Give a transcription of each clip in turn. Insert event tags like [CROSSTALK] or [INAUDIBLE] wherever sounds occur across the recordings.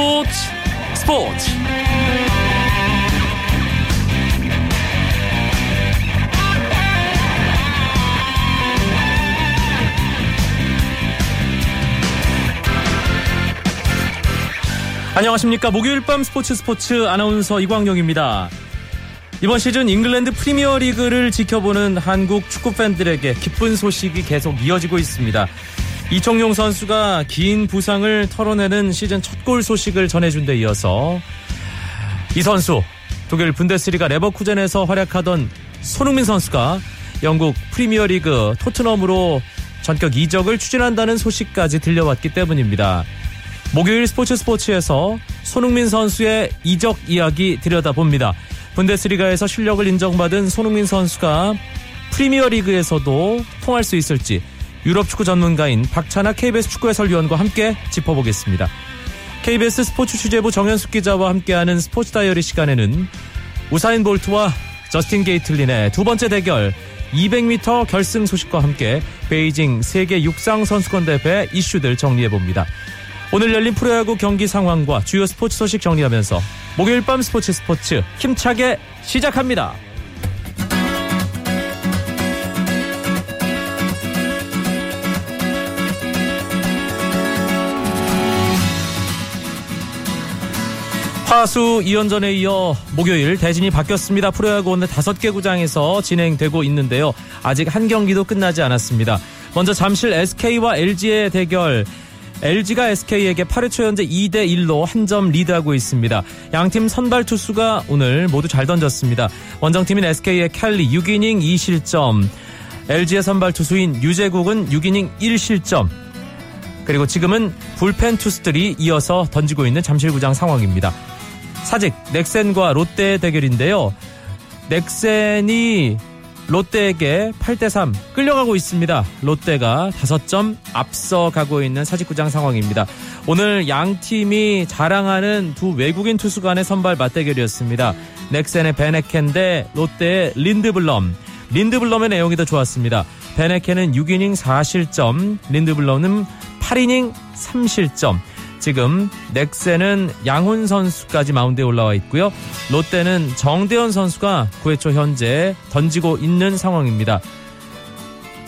스포츠 스포츠 안녕하십니까 목요일 밤 스포츠 스포츠 아나운서 이광용입니다. 이번 시즌 잉글랜드 프리미어 리그를 지켜보는 한국 축구 팬들에게 기쁜 소식이 계속 이어지고 있습니다. 이청용 선수가 긴 부상을 털어내는 시즌 첫 골 소식을 전해준 데 이어서 이 선수 독일 분데스리가 레버쿠젠에서 활약하던 손흥민 선수가 영국 프리미어리그 토트넘으로 전격 이적을 추진한다는 소식까지 들려왔기 때문입니다. 목요일 스포츠 스포츠에서 손흥민 선수의 이적 이야기 들여다봅니다. 분데스리가에서 실력을 인정받은 손흥민 선수가 프리미어리그에서도 통할 수 있을지 유럽 축구 전문가인 박찬아 KBS 축구 해설위원과 함께 짚어보겠습니다. KBS 스포츠 취재부 정현숙 기자와 함께하는 스포츠 다이어리 시간에는 우사인 볼트와 저스틴 게이틀린의 두 번째 대결 200m 결승 소식과 함께 베이징 세계 육상 선수권 대회 이슈들 정리해 봅니다. 오늘 열린 프로야구 경기 상황과 주요 스포츠 소식 정리하면서 목요일 밤 스포츠 스포츠 힘차게 시작합니다. 화수 2연전에 이어 목요일 대진이 바뀌었습니다. 프로야구 오늘 5개 구장에서 진행되고 있는데요. 아직 한 경기도 끝나지 않았습니다. 먼저 잠실 SK와 LG의 대결 LG가 SK에게 8회 초 현재 2대 1로 한 점 리드하고 있습니다. 양팀 선발 투수가 오늘 모두 잘 던졌습니다. 원정팀인 SK의 캘리 6이닝 2실점, LG의 선발 투수인 유재국은 6이닝 1실점. 그리고 지금은 불펜 투수들이 이어서 던지고 있는 잠실구장 상황입니다. 사직 넥센과 롯데의 대결인데요. 넥센이 롯데에게 8대3 끌려가고 있습니다. 롯데가 5점 앞서가고 있는 사직구장 상황입니다. 오늘 양 팀이 자랑하는 두 외국인 투수 간의 선발 맞대결이었습니다. 넥센의 베네켄 대 롯데의 린드블럼. 린드블럼의 내용이 더 좋았습니다. 베네켄은 6이닝 4실점, 린드블럼은 8이닝 3실점. 지금 넥센은 양훈 선수까지 마운드에 올라와 있고요. 롯데는 정대현 선수가 9회 초 현재 던지고 있는 상황입니다.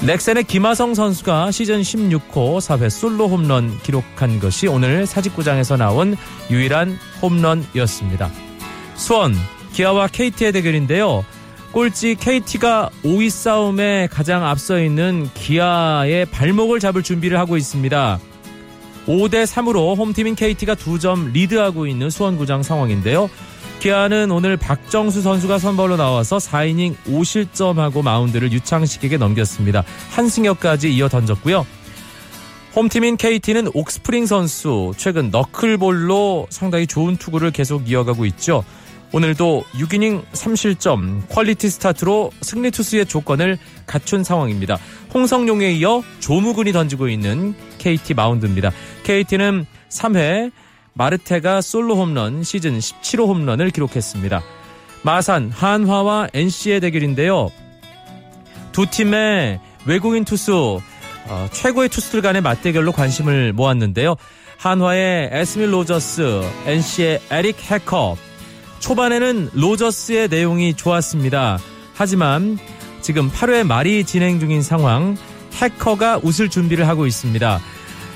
넥센의 김하성 선수가 시즌 16호 4회 솔로 홈런 기록한 것이 오늘 사직구장에서 나온 유일한 홈런이었습니다. 수원, 기아와 KT의 대결인데요. 꼴찌 KT가 5위 싸움에 가장 앞서 있는 기아의 발목을 잡을 준비를 하고 있습니다. 5대 3으로 홈팀인 KT가 2점 리드하고 있는 수원구장 상황인데요. 기아는 오늘 박정수 선수가 선발로 나와서 4이닝 5실점하고 마운드를 유창식에게 넘겼습니다. 한승혁까지 이어 던졌고요. 홈팀인 KT는 옥스프링 선수 최근 너클볼로 상당히 좋은 투구를 계속 이어가고 있죠. 오늘도 6이닝 3실점 퀄리티 스타트로 승리 투수의 조건을 갖춘 상황입니다. 홍성용에 이어 조무근이 던지고 있는 KT 마운드입니다. KT는 3회 마르테가 솔로 홈런 시즌 17호 홈런을 기록했습니다. 마산 한화와 NC의 대결인데요. 두 팀의 외국인 투수 어, 최고의 투수들 간의 맞대결로 관심을 모았는데요. 한화의 에스밀 로저스, NC의 에릭 해커 초반에는 로저스의 내용이 좋았습니다. 하지만 지금 8회 말이 진행 중인 상황 해커가 웃을 준비를 하고 있습니다.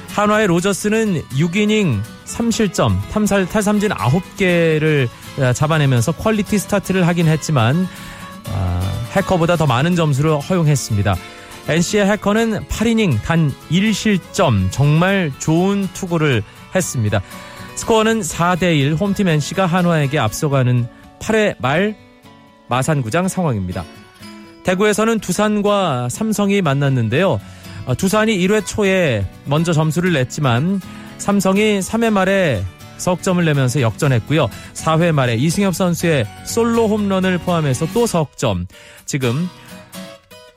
한화의 로저스는 6이닝 3실점, 탐살 탈삼진 9개를 잡아내면서 퀄리티 스타트를 하긴 했지만 아, 해커보다 더 많은 점수를 허용했습니다. NC의 해커는 8이닝 단 1실점 정말 좋은 투구를 했습니다. 스코어는 4대1 홈팀 NC가 한화에게 앞서가는 8회 말 마산구장 상황입니다. 대구에서는 두산과 삼성이 만났는데요. 어, 두산이 1회 초에 먼저 점수를 냈지만 삼성이 3회 말에 석점을 내면서 역전했고요. 4회 말에 이승엽 선수의 솔로 홈런을 포함해서 또 석점. 지금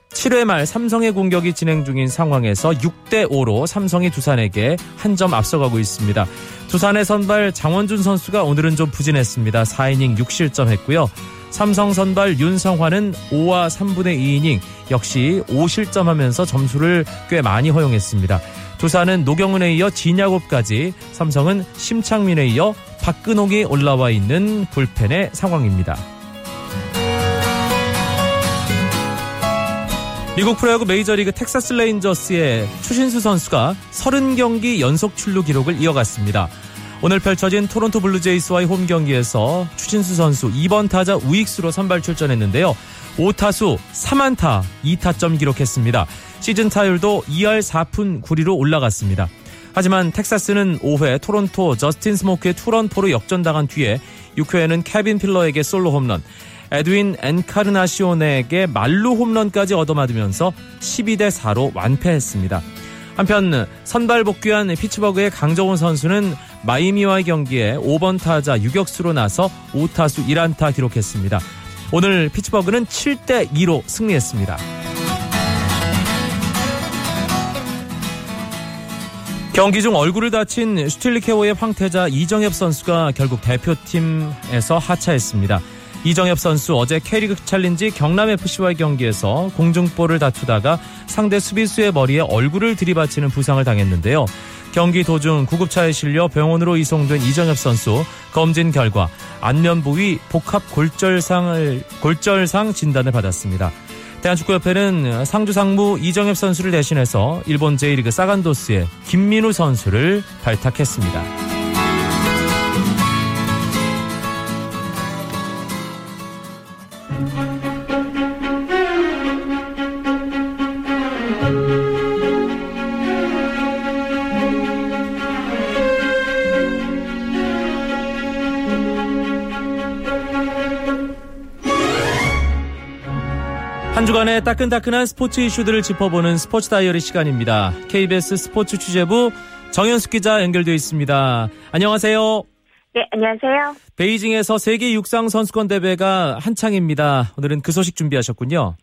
7회 말 삼성의 공격이 진행 중인 상황에서 6대 5로 삼성이 두산에게 한 점 앞서가고 있습니다. 두산의 선발 장원준 선수가 오늘은 좀 부진했습니다. 4이닝 6실점 했고요. 삼성 선발 윤성환은 5와 3분의 2이닝 역시 5실점하면서 점수를 꽤 많이 허용했습니다. 두산은 노경은에 이어 진야곱까지, 삼성은 심창민에 이어 박근홍이 올라와 있는 불펜의 상황입니다. 미국 프로야구 메이저리그 텍사스 레인저스의 추신수 선수가 30경기 연속 출루 기록을 이어갔습니다. 오늘 펼쳐진 토론토 블루제이스와의 홈 경기에서 추신수 선수 2번 타자 우익수로 선발 출전했는데요. 5타수 3안타 2타점 기록했습니다. 시즌 타율도 2할 4푼 9리로 올라갔습니다. 하지만 텍사스는 5회 토론토 저스틴 스모크의 투런포로 역전당한 뒤에 6회에는 케빈 필러에게 솔로 홈런, 에드윈 엔카르나시온에게 말루 홈런까지 얻어맞으면서 12대 4로 완패했습니다. 한편 선발 복귀한 피츠버그의 강정훈 선수는 마이미와의 경기에 5번 타자 유격수로 나서 5타수 1안타 기록했습니다. 오늘 피츠버그는 7대 2로 승리했습니다. 경기 중 얼굴을 다친 슈틸리케오의 황태자 이정엽 선수가 결국 대표팀에서 하차했습니다. 이정협 선수 어제 K리그 챌린지 경남FC와의 경기에서 공중볼을 다투다가 상대 수비수의 머리에 얼굴을 들이받히는 부상을 당했는데요. 경기 도중 구급차에 실려 병원으로 이송된 이정협 선수 검진 결과 안면 부위 복합 골절상을 골절상 진단을 받았습니다. 대한축구협회는 상주 상무 이정협 선수를 대신해서 일본 J1리그 사간도스의 김민우 선수를 발탁했습니다. 주간의 따끈따끈한 스포츠 이슈들을 짚어보는 스포츠 다이어리 시간입니다. KBS 스포츠 취재부 정현숙 기자 연결되어 있습니다. 안녕하세요. 네, 안녕하세요. 베이징에서 세계 육상 선수권 대회가 한창입니다. 오늘은 그 소식 준비하셨군요.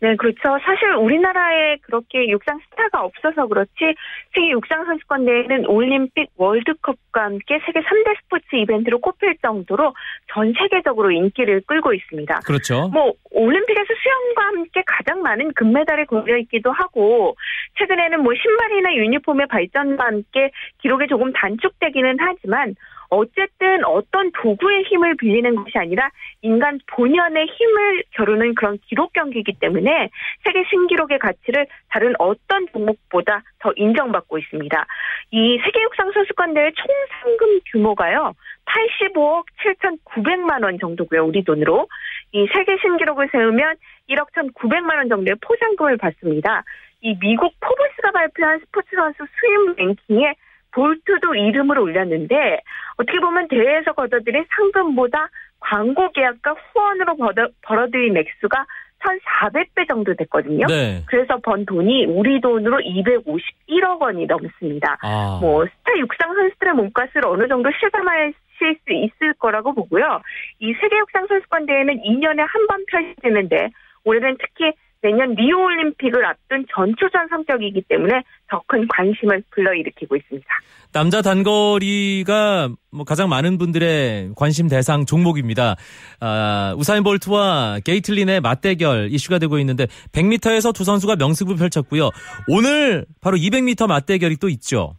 네, 그렇죠. 사실 우리나라에 그렇게 육상 스타가 없어서 그렇지 세계 육상 선수권 대회는 올림픽, 월드컵과 함께 세계 3대 스포츠 이벤트로 꼽힐 정도로 전 세계적으로 인기를 끌고 있습니다. 그렇죠. 뭐 올림픽에서 수영과 함께 가장 많은 금메달에 걸려 있기도 하고 최근에는 뭐 신발이나 유니폼의 발전과 함께 기록이 조금 단축되기는 하지만 어쨌든 어떤 도구의 힘을 빌리는 것이 아니라 인간 본연의 힘을 겨루는 그런 기록 경기이기 때문에 세계 신기록의 가치를 다른 어떤 종목보다 더 인정받고 있습니다. 이 세계 육상 선수권 대회 총 상금 규모가요. 85억 7,900만 원 정도고요. 우리 돈으로. 이 세계 신기록을 세우면 1억 1,900만 원 정도의 포상금을 받습니다. 이 미국 포브스가 발표한 스포츠 선수 수입 랭킹에 볼트도 이름을 올렸는데 어떻게 보면 대회에서 거둬들인 상금보다 광고 계약과 후원으로 벌어, 들인 액수가 1,400배 정도 됐거든요. 네. 그래서 번 돈이 우리 돈으로 251억 원이 넘습니다. 아. 뭐 스타 육상 선수들의 몸값을 어느 정도 실감하실 수 있을 거라고 보고요. 이 세계 육상 선수권 대회는 2년에 한 번 펼쳐지는데 올해는 특히 내년 리우 올림픽을 앞둔 전초전 성격이기 때문에 더 큰 관심을 불러일으키고 있습니다. 남자 단거리가 뭐 가장 많은 분들의 관심 대상 종목입니다. 아, 우사인 볼트와 게이틀린의 맞대결 이슈가 되고 있는데 100m에서 두 선수가 명승부 펼쳤고요. 오늘 바로 200m 맞대결이 또 있죠.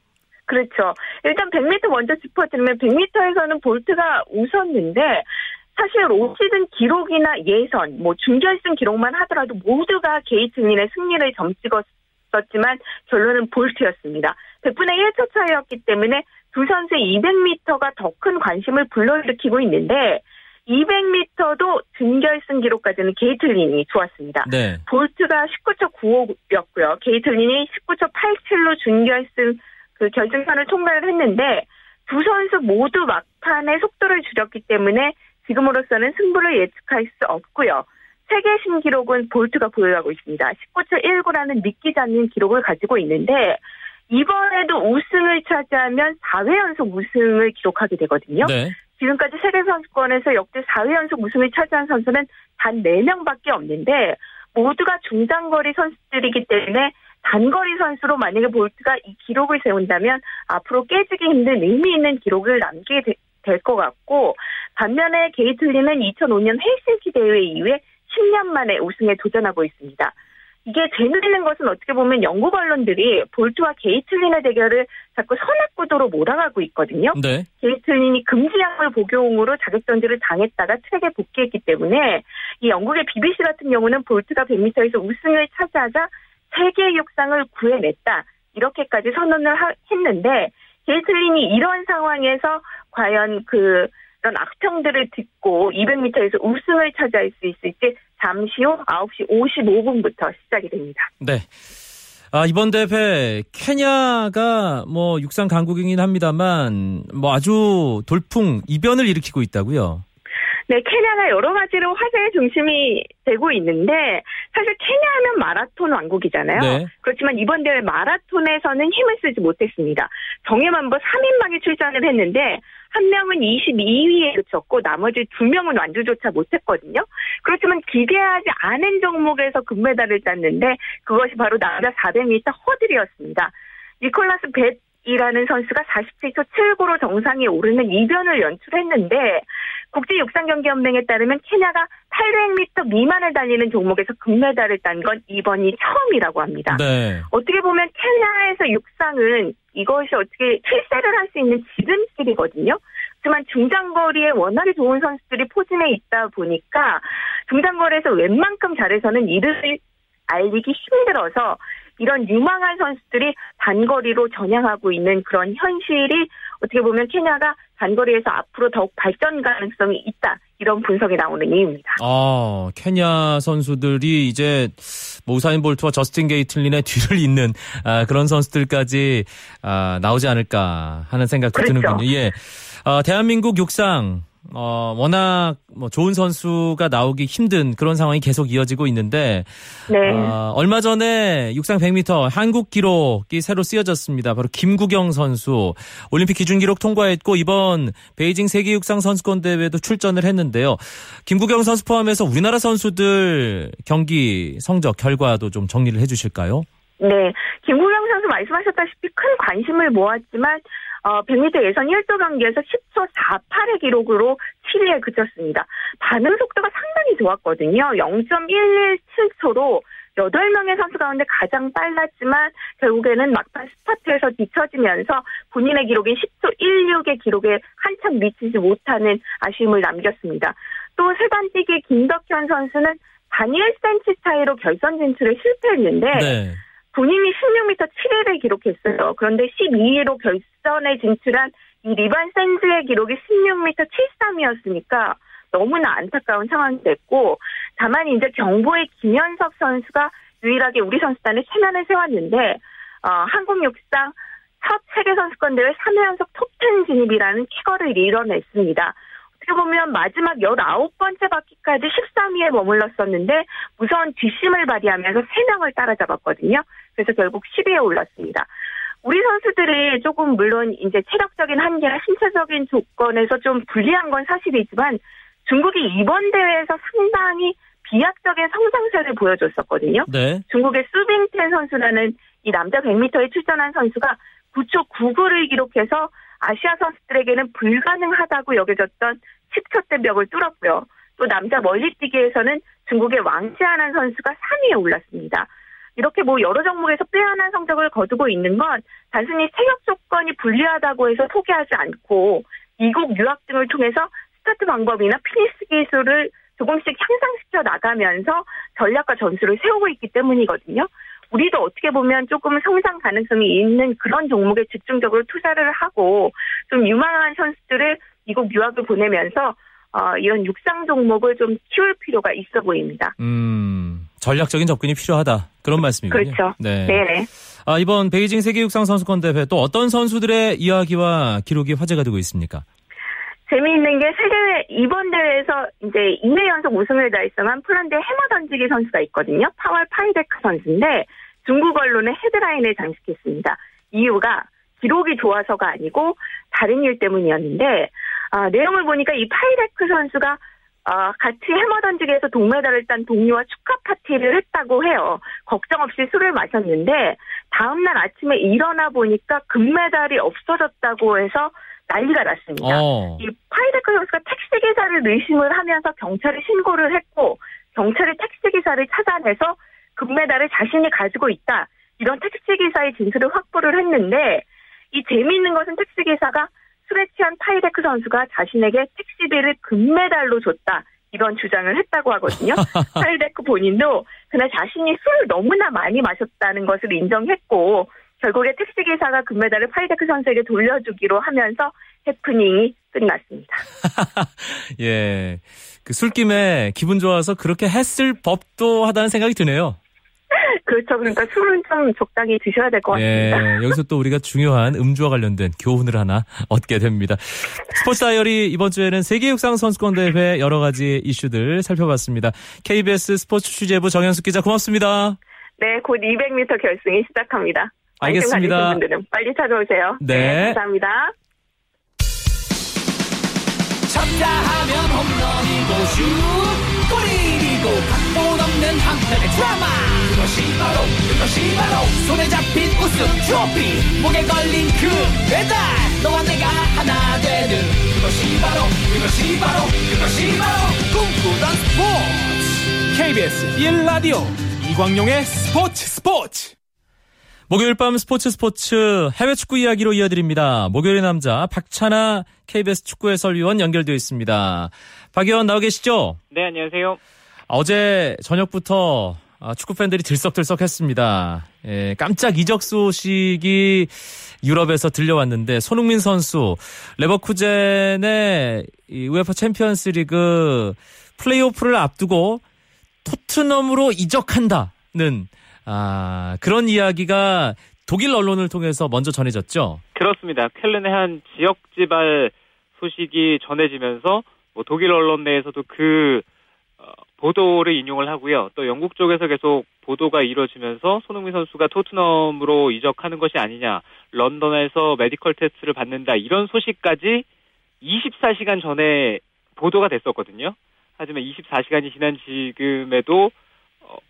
그렇죠. 일단 100m 먼저 짚어드리면 100m에서는 볼트가 웃었는데 사실 올 시즌 기록이나 예선, 뭐 준결승 기록만 하더라도 모두가 게이트린의 승리를 점찍었었지만 결론은 볼트였습니다. 100분의 1초 차이였기 때문에 두 선수의 200m가 더 큰 관심을 불러일으키고 있는데 200m도 준결승 기록까지는 게이틀린이 좋았습니다. 네. 볼트가 19초 95였고요. 게이틀린이 19초 87로 준결승 그 결승선을 통과를 했는데 두 선수 모두 막판에 속도를 줄였기 때문에 지금으로서는 승부를 예측할 수 없고요. 세계 신기록은 볼트가 보유하고 있습니다. 19초 19라는 믿기지 않는 기록을 가지고 있는데 이번에도 우승을 차지하면 4회 연속 우승을 기록하게 되거든요. 네. 지금까지 세계 선수권에서 역대 4회 연속 우승을 차지한 선수는 단 4명밖에 없는데 모두가 중장거리 선수들이기 때문에 단거리 선수로 만약에 볼트가 이 기록을 세운다면 앞으로 깨지기 힘든 의미 있는 기록을 남기게 될 것 같고 반면에 게이틀리는 2005년 헬싱키 대회 이후에 10년 만에 우승에 도전하고 있습니다. 이게 재밌는 것은 어떻게 보면 영국 언론들이 볼트와 게이틀린의 대결을 자꾸 선악 구도로 몰아가고 있거든요. 네. 게이틀린이 금지약물 복용으로 자격정지를 당했다가 트랙에 복귀했기 때문에 이 영국의 BBC 같은 경우는 볼트가 100m에서 우승을 차지하자 세계 육상을 구해냈다. 이렇게까지 선언을 하, 했는데 게이틀린이 이런 상황에서 과연 그 그런 악평들을 듣고 200m에서 우승을 차지할 수 있을지 잠시 후 9시 55분부터 시작이 됩니다. 네. 아, 이번 대회 케냐가 뭐 육상 강국이긴 합니다만 뭐 아주 돌풍 이변을 일으키고 있다고요. 네, 케냐가 여러 가지로 화제의 중심이 되고 있는데 사실 케냐하면 마라톤 왕국이잖아요. 네. 그렇지만 이번 대회 마라톤에서는 힘을 쓰지 못했습니다. 정예만보 3인방이 출전을 했는데 한 명은 22위에 그쳤고 나머지 두 명은 완주조차 못했거든요. 그렇지만 기대하지 않은 종목에서 금메달을 땄는데 그것이 바로 남자 400m 허들이었습니다. 니콜라스 벳 이라는 선수가 47초 79로 정상에 오르는 이변을 연출했는데 국제육상경기연맹에 따르면 케냐가 800m 미만을 달리는 종목에서 금메달을 딴 건 이번이 처음이라고 합니다. 네. 어떻게 보면 케냐에서 육상은 이것이 어떻게 출세를 할 수 있는 지름길이거든요. 하지만 중장거리에 워낙에 좋은 선수들이 포진해 있다 보니까 중장거리에서 웬만큼 잘해서는 이를 알리기 힘들어서 이런 유망한 선수들이 단거리로 전향하고 있는 그런 현실이 어떻게 보면 케냐가 단거리에서 앞으로 더욱 발전 가능성이 있다. 이런 분석이 나오는 이유입니다. 아, 케냐 선수들이 이제 뭐 우사인 볼트와 저스틴 게이틀린의 뒤를 잇는 아, 그런 선수들까지 아, 나오지 않을까 하는 생각도 그렇죠. 드는군요. 예. 아, 대한민국 육상 어, 워낙 뭐 좋은 선수가 나오기 힘든 그런 상황이 계속 이어지고 있는데 네. 어, 얼마 전에 육상 100m 한국 기록이 새로 쓰여졌습니다. 바로 김구경 선수 올림픽 기준 기록 통과했고 이번 베이징 세계 육상 선수권 대회도 출전을 했는데요. 김구경 선수 포함해서 우리나라 선수들 경기 성적 결과도 좀 정리를 해주실까요? 네. 김구경 선수 말씀하셨다시피 큰 관심을 모았지만 어, 100m 예선 1조 경기에서 10초 48의 기록으로 7위에 그쳤습니다. 반응 속도가 상당히 좋았거든요. 0.117초로 8명의 선수 가운데 가장 빨랐지만 결국에는 막판 스타트에서 뒤처지면서 본인의 기록인 10초 16의 기록에 한참 미치지 못하는 아쉬움을 남겼습니다. 또 세반뛰기 김덕현 선수는 단 1cm 차이로 결선 진출에 실패했는데 네. 본인이 16m 7위를 기록했어요. 그런데 12위로 결선에 진출한 이 리반 샌즈의 기록이 16m 73이었으니까 너무나 안타까운 상황이 됐고 다만 이제 경보의 김현석 선수가 유일하게 우리 선수단에 체면을 세웠는데 어, 한국 육상 첫 세계 선수권 대회 3회 연속 톱10 진입이라는 쾌거를 이뤄냈습니다. 어떻게 보면 마지막 19번째 바퀴까지 13위에 머물렀었는데 무서운 뒷심을 발휘하면서 3명을 따라잡았거든요. 그래서 결국 10위에 올랐습니다. 우리 선수들이 조금 물론 이제 체력적인 한계나 신체적인 조건에서 좀 불리한 건 사실이지만 중국이 이번 대회에서 상당히 비약적인 성장세를 보여줬었거든요. 네. 중국의 수빙텐 선수라는 이 남자 100m에 출전한 선수가 9초 99를 기록해서 아시아 선수들에게는 불가능하다고 여겨졌던 10초대 벽을 뚫었고요. 또 남자 멀리뛰기에서는 중국의 왕지아난 선수가 3위에 올랐습니다. 이렇게 뭐 여러 종목에서 빼어난 성적을 거두고 있는 건 단순히 체력 조건이 불리하다고 해서 포기하지 않고 이국 유학 등을 통해서 스타트 방법이나 피니시 기술을 조금씩 향상시켜 나가면서 전략과 전술을 세우고 있기 때문이거든요. 우리도 어떻게 보면 조금 성장 가능성이 있는 그런 종목에 집중적으로 투자를 하고 좀 유망한 선수들을 이국 유학을 보내면서 어, 이런 육상 종목을 좀 키울 필요가 있어 보입니다. 음, 전략적인 접근이 필요하다. 그런 말씀이군요. 그렇죠. 네. 네네. 아, 이번 베이징 세계육상 선수권 대회 또 어떤 선수들의 이야기와 기록이 화제가 되고 있습니까? 재미있는 게 세계 이번 대회에서 이제 2회 연속 우승을 달성한 폴란드의 해머 던지기 선수가 있거든요. 파월 파이데크 선수인데 중국 언론의 헤드라인을 장식했습니다. 이유가 기록이 좋아서가 아니고 다른 일 때문이었는데 아, 내용을 보니까 이 파이데크 선수가 아, 같이 해머 던지기에서 동메달을 딴 동료와 축하 파티를 했다고 해요. 걱정 없이 술을 마셨는데 다음날 아침에 일어나 보니까 금메달이 없어졌다고 해서 난리가 났습니다. 어. 이 파이데크 선수가 택시 기사를 의심을 하면서 경찰에 신고를 했고 경찰이 택시 기사를 찾아내서 금메달을 자신이 가지고 있다. 이런 택시 기사의 진술을 확보를 했는데 이 재미있는 것은 택시 기사가 술에 취한 파이데크 선수가 자신에게 택시비를 금메달로 줬다. 이런 주장을 했다고 하거든요. [LAUGHS] 파이데크 본인도 그날 자신이 술을 너무나 많이 마셨다는 것을 인정했고 결국에 택시 기사가 금메달을 파이데크 선수에게 돌려주기로 하면서 해프닝이 끝났습니다. [LAUGHS] 예. 그 술김에 기분 좋아서 그렇게 했을 법도 하다는 생각이 드네요. [LAUGHS] 그렇죠. 그러니까 술은 좀 적당히 드셔야 될 것 같습니다. 예, [LAUGHS] 여기서 또 우리가 중요한 음주와 관련된 교훈을 하나 얻게 됩니다. 스포츠 다이어리 이번 주에는 세계육상 선수권 대회 여러 가지 이슈들 살펴봤습니다. KBS 스포츠 취재부 정현숙 기자 고맙습니다. 네, 곧 200m 결승이 시작합니다. 알겠습니다. 분들은 빨리 찾아오세요. 네. 네 감사합니다. 쳤다 하면 홈런이고 슛 골이고 각본 없는 한편의 드라마 그것이 바로 그것이 바로 손에 잡힌 우승 트로피 목에 걸린 그 배달 너와 내가 하나 되는 그것이 바로 그것이 바로 그것이 바로 꿈꾸던 스포츠 KBS 1라디오 이광용의 스포츠 스포츠 목요일 밤 스포츠 스포츠 해외 축구 이야기로 이어드립니다. 목요일의 남자 박찬아 KBS 축구 해설위원 연결되어 있습니다. 박 의원 나와 계시죠? 네, 안녕하세요. 어제 저녁부터 아, 축구 팬들이 들썩들썩했습니다. 예, 깜짝 이적 소식이 유럽에서 들려왔는데 손흥민 선수 레버쿠젠의 우에파 챔피언스리그 플레이오프를 앞두고 토트넘으로 이적한다는 아, 그런 이야기가 독일 언론을 통해서 먼저 전해졌죠. 그렇습니다. 켈른의 한 지역 지발 소식이 전해지면서 뭐 독일 언론 내에서도 그 어, 보도를 인용을 하고요. 또 영국 쪽에서 계속 보도가 이루어지면서 손흥민 선수가 토트넘으로 이적하는 것이 아니냐, 런던에서 메디컬 테스트를 받는다 이런 소식까지 24시간 전에 보도가 됐었거든요. 하지만 24시간이 지난 지금에도 어,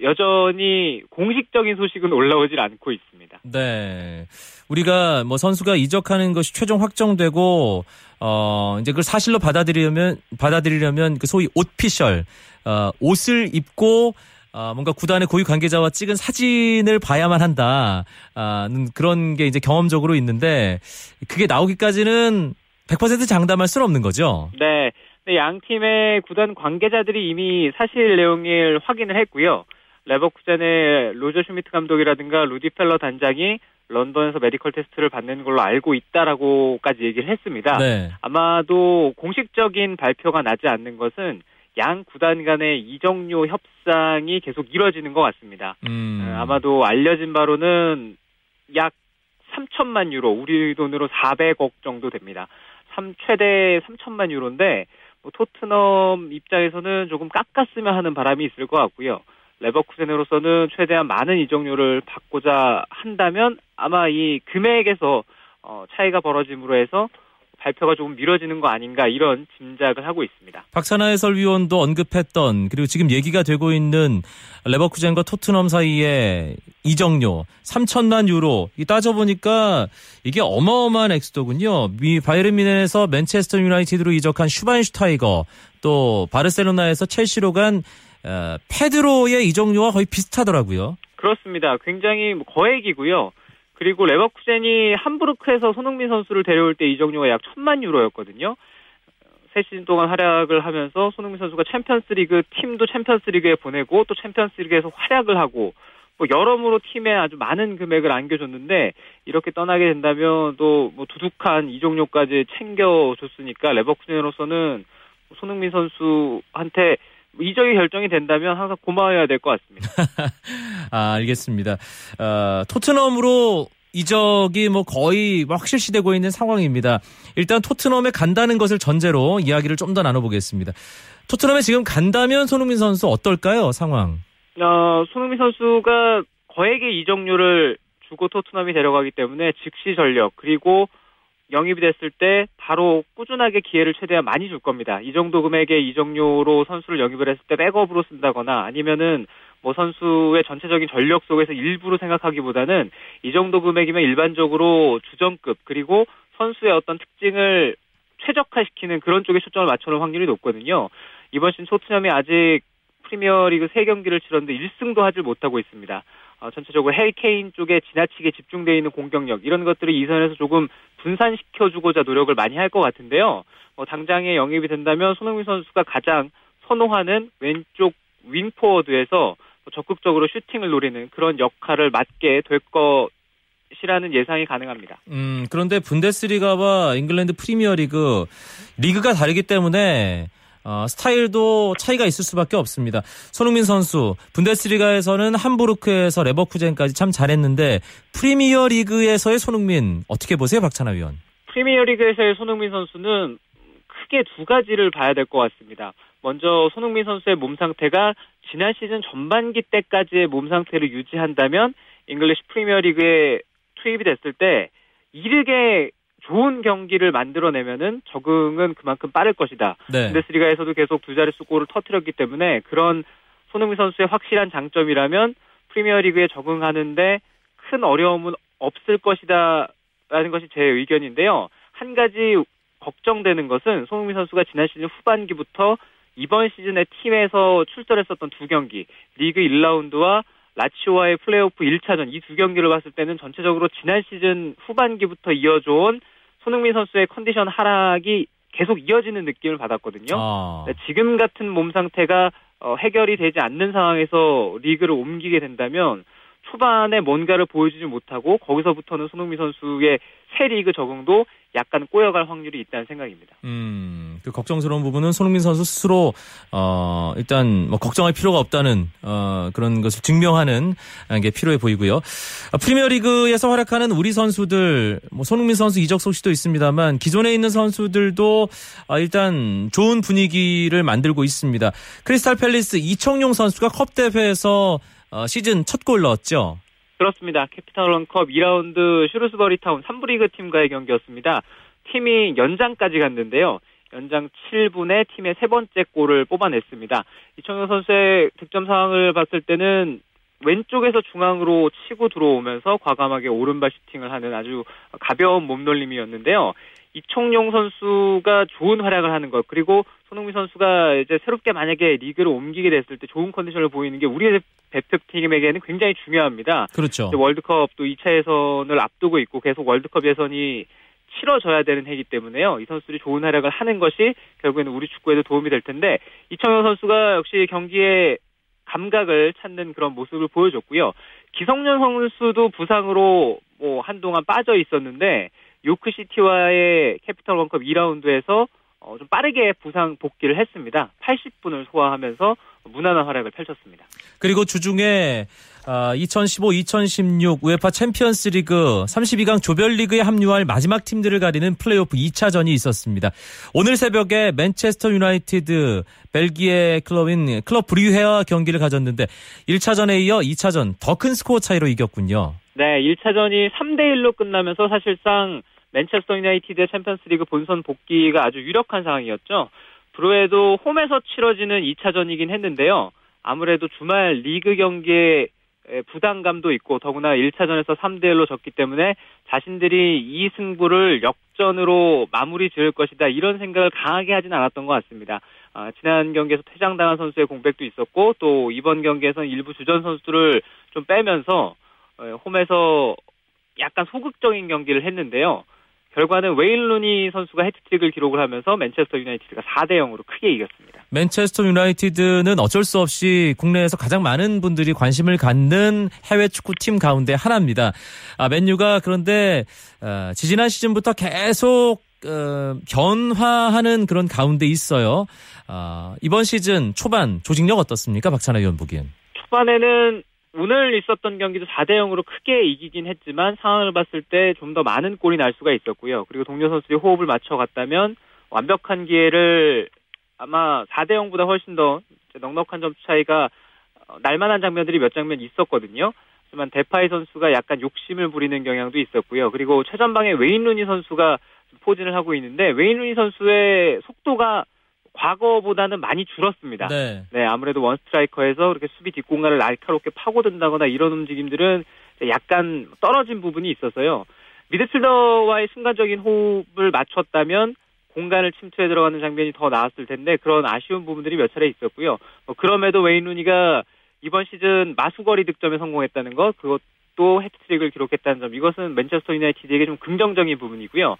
여전히 공식적인 소식은 올라오질 않고 있습니다. 네. 우리가 뭐 선수가 이적하는 것이 최종 확정되고 어 이제 그걸 사실로 받아들이려면 받아들이려면 그 소위 옷피셜 어 옷을 입고 어, 뭔가 구단의 고위 관계자와 찍은 사진을 봐야만 한다. 아, 그런 게 이제 경험적으로 있는데 그게 나오기까지는 100% 장담할 수는 없는 거죠. 네. 네, 양 팀의 구단 관계자들이 이미 사실 내용을 확인을 했고요. 레버쿠젠의 로저 슈미트 감독이라든가 루디 펠러 단장이 런던에서 메디컬 테스트를 받는 걸로 알고 있다라고까지 얘기를 했습니다. 네. 아마도 공식적인 발표가 나지 않는 것은 양 구단 간의 이적료 협상이 계속 이뤄지는 것 같습니다. 음. 어, 아마도 알려진 바로는 약 3천만 유로, 우리 돈으로 400억 정도 됩니다. 3, 최대 3천만 유로인데 뭐 토트넘 입장에서는 조금 깎았으면 하는 바람이 있을 것 같고요. 레버쿠젠으로서는 최대한 많은 이적료를 받고자 한다면 아마 이 금액에서 어, 차이가 벌어짐으로 해서 발표가 조금 미뤄지는 거 아닌가 이런 짐작을 하고 있습니다. 박찬하 해설위원도 언급했던 그리고 지금 얘기가 되고 있는 레버쿠젠과 토트넘 사이의 이적료 3천만 유로 이 따져보니까 이게 어마어마한 액수더군요. 미 바이에른 뮌헨에서 맨체스터 유나이티드로 이적한 슈바인슈타이거 또 바르셀로나에서 첼시로 간 어, 페드로의 이적료와 거의 비슷하더라고요. 그렇습니다. 굉장히 뭐 거액이고요. 그리고 레버쿠젠이 함부르크에서 손흥민 선수를 데려올 때 이적료가 약 천만 유로였거든요. 세 시즌 동안 활약을 하면서 손흥민 선수가 챔피언스리그 팀도 챔피언스리그에 보내고 또 챔피언스리그에서 활약을 하고 뭐 여러모로 팀에 아주 많은 금액을 안겨줬는데 이렇게 떠나게 된다면 또 뭐 두둑한 이적료까지 챙겨줬으니까 레버쿠젠으로서는 손흥민 선수한테 이적이 결정이 된다면 항상 고마워해야 될 것 같습니다. [LAUGHS] 아, 알겠습니다. 어, 토트넘으로 이적이 뭐 거의 확실시되고 있는 상황입니다. 일단 토트넘에 간다는 것을 전제로 이야기를 좀 더 나눠보겠습니다. 토트넘에 지금 간다면 손흥민 선수 어떨까요, 상황? 어, 손흥민 선수가 거액의 이적료를 주고 토트넘이 데려가기 때문에 즉시 전력 그리고 영입이 됐을 때 바로 꾸준하게 기회를 최대한 많이 줄 겁니다. 이 정도 금액의 이적료로 선수를 영입을 했을 때 백업으로 쓴다거나 아니면은 뭐 선수의 전체적인 전력 속에서 일부로 생각하기보다는 이 정도 금액이면 일반적으로 주전급 그리고 선수의 어떤 특징을 최적화시키는 그런 쪽에 초점을 맞춰놓은 확률이 높거든요. 이번 시즌 토트넘이 아직 프리미어리그 3경기를 치렀는데 1승도 하질 못하고 있습니다. 어, 전체적으로 헤리케인 쪽에 지나치게 집중되어 있는 공격력 이런 것들을 이 선에서 조금 분산시켜주고자 노력을 많이 할 것 같은데요. 어, 당장에 영입이 된다면 손흥민 선수가 가장 선호하는 왼쪽 윙포워드에서 적극적으로 슈팅을 노리는 그런 역할을 맡게 될 것이라는 예상이 가능합니다. 음, 그런데 분데스리가와 잉글랜드 프리미어리그 리그가 다르기 때문에 어, 스타일도 차이가 있을 수밖에 없습니다. 손흥민 선수 분데스리가에서는 함부르크에서 레버쿠젠까지 참 잘했는데 프리미어 리그에서의 손흥민 어떻게 보세요, 박찬하 위원? 프리미어 리그에서의 손흥민 선수는 크게 두 가지를 봐야 될 것 같습니다. 먼저 손흥민 선수의 몸 상태가 지난 시즌 전반기 때까지의 몸 상태를 유지한다면 잉글리시 프리미어 리그에 투입이 됐을 때 이르게 좋은 경기를 만들어내면은 적응은 그만큼 빠를 것이다. 네. 분데스리가에서도 계속 두 자릿수 골을 터뜨렸기 때문에 그런 손흥민 선수의 확실한 장점이라면 프리미어리그에 적응하는데 큰 어려움은 없을 것이다라는 것이 제 의견인데요. 한 가지 걱정되는 것은 손흥민 선수가 지난 시즌 후반기부터 이번 시즌에 팀에서 출전했었던 두 경기, 리그 1라운드와 라치오와의 플레이오프 1차전 이 두 경기를 봤을 때는 전체적으로 지난 시즌 후반기부터 이어져온 손흥민 선수의 컨디션 하락이 계속 이어지는 느낌을 받았거든요. 아, 네, 지금 같은 몸 상태가 어, 해결이 되지 않는 상황에서 리그를 옮기게 된다면 초반에 뭔가를 보여주지 못하고 거기서부터는 손흥민 선수의 새 리그 적응도 약간 꼬여갈 확률이 있다는 생각입니다. 음, 그 걱정스러운 부분은 손흥민 선수 스스로 어, 일단 뭐 걱정할 필요가 없다는 어, 그런 것을 증명하는 게 필요해 보이고요. 아, 프리미어리그에서 활약하는 우리 선수들, 뭐 손흥민 선수 이적 소식도 있습니다만 기존에 있는 선수들도 아, 일단 좋은 분위기를 만들고 있습니다. 크리스탈 팰리스 이청용 선수가 컵 대회에서 어, 시즌 첫 골 넣었죠. 그렇습니다. 캐피탈 원컵 2라운드 슈루스버리 타운 3부 리그 팀과의 경기였습니다. 팀이 연장까지 갔는데요. 연장 7분에 팀의 세 번째 골을 뽑아냈습니다. 이청용 선수의 득점 상황을 봤을 때는 왼쪽에서 중앙으로 치고 들어오면서 과감하게 오른발 슈팅을 하는 아주 가벼운 몸놀림이었는데요. 이청용 선수가 좋은 활약을 하는 것 그리고 손흥민 선수가 이제 새롭게 만약에 리그를 옮기게 됐을 때 좋은 컨디션을 보이는 게 우리 대표팀에게는 굉장히 중요합니다. 그렇죠. 이제 월드컵 또 2차 예선을 앞두고 있고 계속 월드컵 예선이 치러져야 되는 해이기 때문에요. 이 선수들이 좋은 활약을 하는 것이 결국에는 우리 축구에도 도움이 될 텐데 이청용 선수가 역시 경기에 감각을 찾는 그런 모습을 보여줬고요. 기성용 선수도 부상으로 뭐 한동안 빠져 있었는데 요크시티와의 캐피탈 원컵 2라운드에서 어, 좀 빠르게 부상 복귀를 했습니다. 80분을 소화하면서 무난한 활약을 펼쳤습니다. 그리고 주중에 2015-2016 UEFA 챔피언스리그 32강 조별리그에 합류할 마지막 팀들을 가리는 플레이오프 2차전이 있었습니다. 오늘 새벽에 맨체스터 유나이티드 벨기에 클럽인 클럽 브뤼헤와 경기를 가졌는데 1차전에 이어 2차전 더 큰 스코어 차이로 이겼군요. 네, 1차전이 3대 1로 끝나면서 사실상 맨체스터 유나이티드의 챔피언스리그 본선 복귀가 아주 유력한 상황이었죠. 브뤼헤의 홈에서 치러지는 2차전이긴 했는데요. 아무래도 주말 리그 경기에 부담감도 있고 더구나 1차전에서 3대 1로 졌기 때문에 자신들이 이 승부를 역전으로 마무리 지을 것이다 이런 생각을 강하게 하진 않았던 것 같습니다. 아, 지난 경기에서 퇴장당한 선수의 공백도 있었고 또 이번 경기에서는 일부 주전 선수들을 좀 빼면서 홈에서 약간 소극적인 경기를 했는데요. 결과는 웨인 루니 선수가 헤트트릭을 기록을 하면서 맨체스터 유나이티드가 4대 0으로 크게 이겼습니다. 맨체스터 유나이티드는 어쩔 수 없이 국내에서 가장 많은 분들이 관심을 갖는 해외 축구팀 가운데 하나입니다. 아, 맨유가 그런데 어, 지지난 시즌부터 계속 어, 변화하는 그런 가운데 있어요. 어, 이번 시즌 초반 조직력 어떻습니까? 박찬하 위원 보기엔. 초반에는 오늘 있었던 경기도 4대 0으로 크게 이기긴 했지만 상황을 봤을 때 좀 더 많은 골이 날 수가 있었고요. 그리고 동료 선수들이 호흡을 맞춰 갔다면 완벽한 기회를 아마 4대 0보다 훨씬 더 넉넉한 점 차이가 날만한 장면들이 몇 장면 있었거든요. 하지만 데파이 선수가 약간 욕심을 부리는 경향도 있었고요. 그리고 최전방에 웨인 루니 선수가 포진을 하고 있는데 웨인 루니 선수의 속도가 과거보다는 많이 줄었습니다. 네. 네, 아무래도 원 스트라이커에서 그렇게 수비 뒷공간을 날카롭게 파고든다거나 이런 움직임들은 약간 떨어진 부분이 있어서요. 미드필더와의 순간적인 호흡을 맞췄다면 공간을 침투해 들어가는 장면이 더 나았을 텐데 그런 아쉬운 부분들이 몇 차례 있었고요. 뭐 그럼에도 웨인 루니가 이번 시즌 마수거리 득점에 성공했다는 것, 그것도 해트트릭을 기록했다는 점, 이것은 맨체스터 유나이티드에게 좀 긍정적인 부분이고요.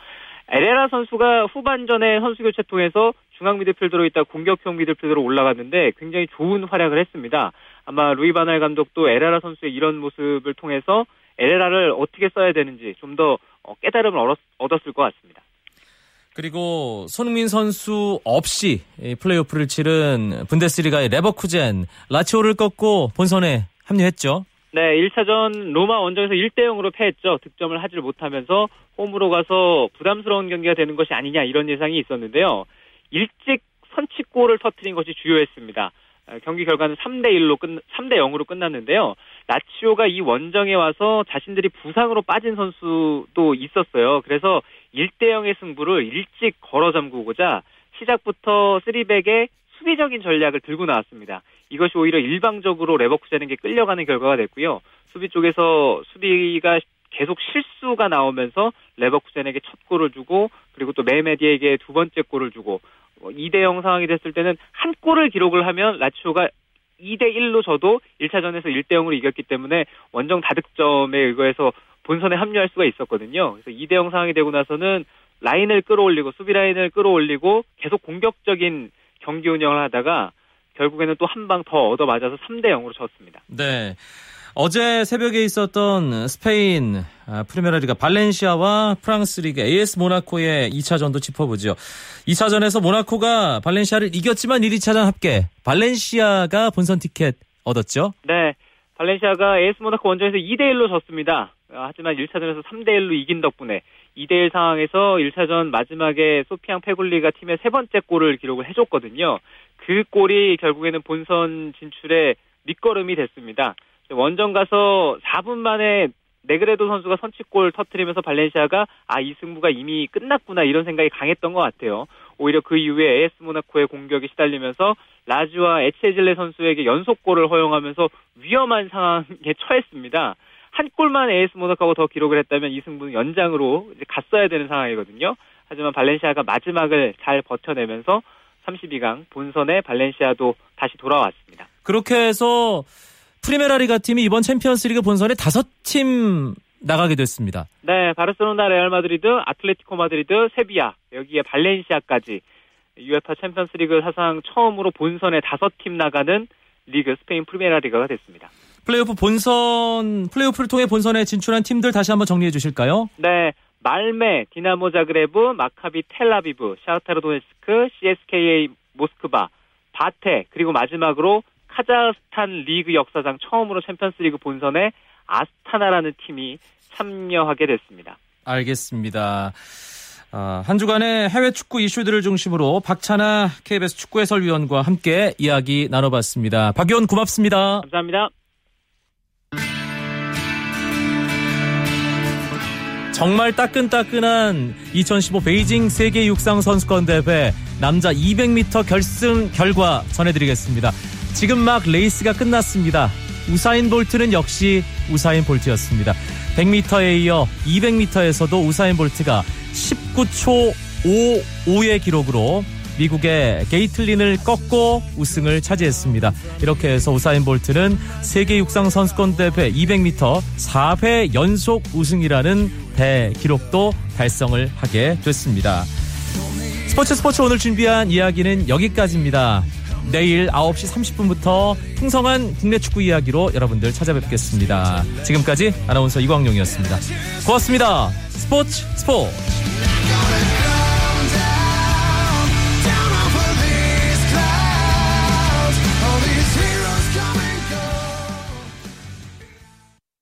에레라 선수가 후반전에 선수 교체 통해서 중앙 미드필더로 있다 공격형 미드필더로 올라갔는데 굉장히 좋은 활약을 했습니다. 아마 루이 바날 감독도 에레라 선수의 이런 모습을 통해서 에레라를 어떻게 써야 되는지 좀 더 깨달음을 얻었을 것 같습니다. 그리고 손흥민 선수 없이 플레이오프를 치른 분데스리가의 레버쿠젠 라치오를 꺾고 본선에 합류했죠. 네, 1차전 로마 원정에서 1대 0으로 패했죠. 득점을 하지를 못하면서 홈으로 가서 부담스러운 경기가 되는 것이 아니냐 이런 예상이 있었는데요. 일찍 선취골을 터트린 것이 주요했습니다. 아, 경기 결과는 3대 1로 끝 3대 0으로 끝났는데요. 라치오가 이 원정에 와서 자신들이 부상으로 빠진 선수도 있었어요. 그래서 1대 0의 승부를 일찍 걸어 잠그고자 시작부터 3백에 수비적인 전략을 들고 나왔습니다. 이것이 오히려 일방적으로 레버쿠젠에게 끌려가는 결과가 됐고요. 수비 쪽에서 수비가 계속 실수가 나오면서 레버쿠젠에게 첫 골을 주고 그리고 또 메메디에게 두 번째 골을 주고 2대0 어, 상황이 됐을 때는 한 골을 기록을 하면 라치오가 2대 1로 져도 1차전에서 1대 0으로 이겼기 때문에 원정 다득점에 의거해서 본선에 합류할 수가 있었거든요. 그래서 2대 0 상황이 되고 나서는 라인을 끌어올리고 수비 라인을 끌어올리고 계속 공격적인 경기 운영을 하다가 결국에는 또 한 방 더 얻어 맞아서 3대 0으로 졌습니다. 네. 어제 새벽에 있었던 스페인 아, 프리메라리가 발렌시아와 프랑스 리그 AS 모나코의 2차전도 짚어보죠. 2차전에서 모나코가 발렌시아를 이겼지만 1, 2차전 합계 발렌시아가 본선 티켓 얻었죠. 네. 발렌시아가 AS 모나코 원정에서 2대 1로 졌습니다. 아, 하지만 1차전에서 3대 1로 이긴 덕분에 2대 1 상황에서 1차전 마지막에 소피앙 페굴리가 팀의 세 번째 골을 기록을 해줬거든요. 그 골이 결국에는 본선 진출에 밑거름이 됐습니다. 원정 가서 4분 만에 네그레도 선수가 선취골 터트리면서 발렌시아가 아 이 승부가 이미 끝났구나 이런 생각이 강했던 것 같아요. 오히려 그 이후에 AS 모나코의 공격이 시달리면서 라지와 에체질레 선수에게 연속골을 허용하면서 위험한 상황에 처했습니다. 한 골만 AS 모나코가 더 기록을 했다면 이 승부는 연장으로 갔어야 되는 상황이거든요. 하지만 발렌시아가 마지막을 잘 버텨내면서 32강 본선에 발렌시아도 다시 돌아왔습니다. 그렇게 해서 프리메라리가 팀이 이번 챔피언스리그 본선에 다섯 팀 나가게 됐습니다. 네, 바르셀로나, 레알 마드리드, 아틀레티코 마드리드, 세비야, 여기에 발렌시아까지 UEFA 챔피언스리그 사상 처음으로 본선에 다섯 팀 나가는 리그 스페인 프리메라리가가 됐습니다. 플레이오프 본선 플레이오프를 통해 본선에 진출한 팀들 다시 한번 정리해 주실까요? 네. 말뫼, 디나모 자그레브, 마카비 텔아비브, 샤흐타르 도네츠크, CSKA 모스크바, 바테, 그리고 마지막으로 카자흐스탄 리그 역사상 처음으로 챔피언스리그 본선에 아스타나라는 팀이 참여하게 됐습니다. 알겠습니다. 아, 한 주간의 해외 축구 이슈들을 중심으로 박찬하 KBS 축구 해설위원과 함께 이야기 나눠봤습니다. 박 위원 고맙습니다. 감사합니다. 정말 따끈따끈한 2015 베이징 세계 육상 선수권 대회 남자 200m 결승 결과 전해드리겠습니다. 지금 막 레이스가 끝났습니다. 우사인 볼트는 역시 우사인 볼트였습니다. 100m에 이어 200m에서도 우사인 볼트가 19초 55의 기록으로 미국의 게이틀린을 꺾고 우승을 차지했습니다. 이렇게 해서 우사인 볼트는 세계 육상 선수권 대회 200m 4회 연속 우승이라는 대기록도 달성을 하게 됐습니다. 스포츠 스포츠 오늘 준비한 이야기는 여기까지입니다. 내일 9시 30분부터 풍성한 국내 축구 이야기로 여러분들 찾아뵙겠습니다. 지금까지 아나운서 이광용이었습니다. 고맙습니다. 스포츠 스포츠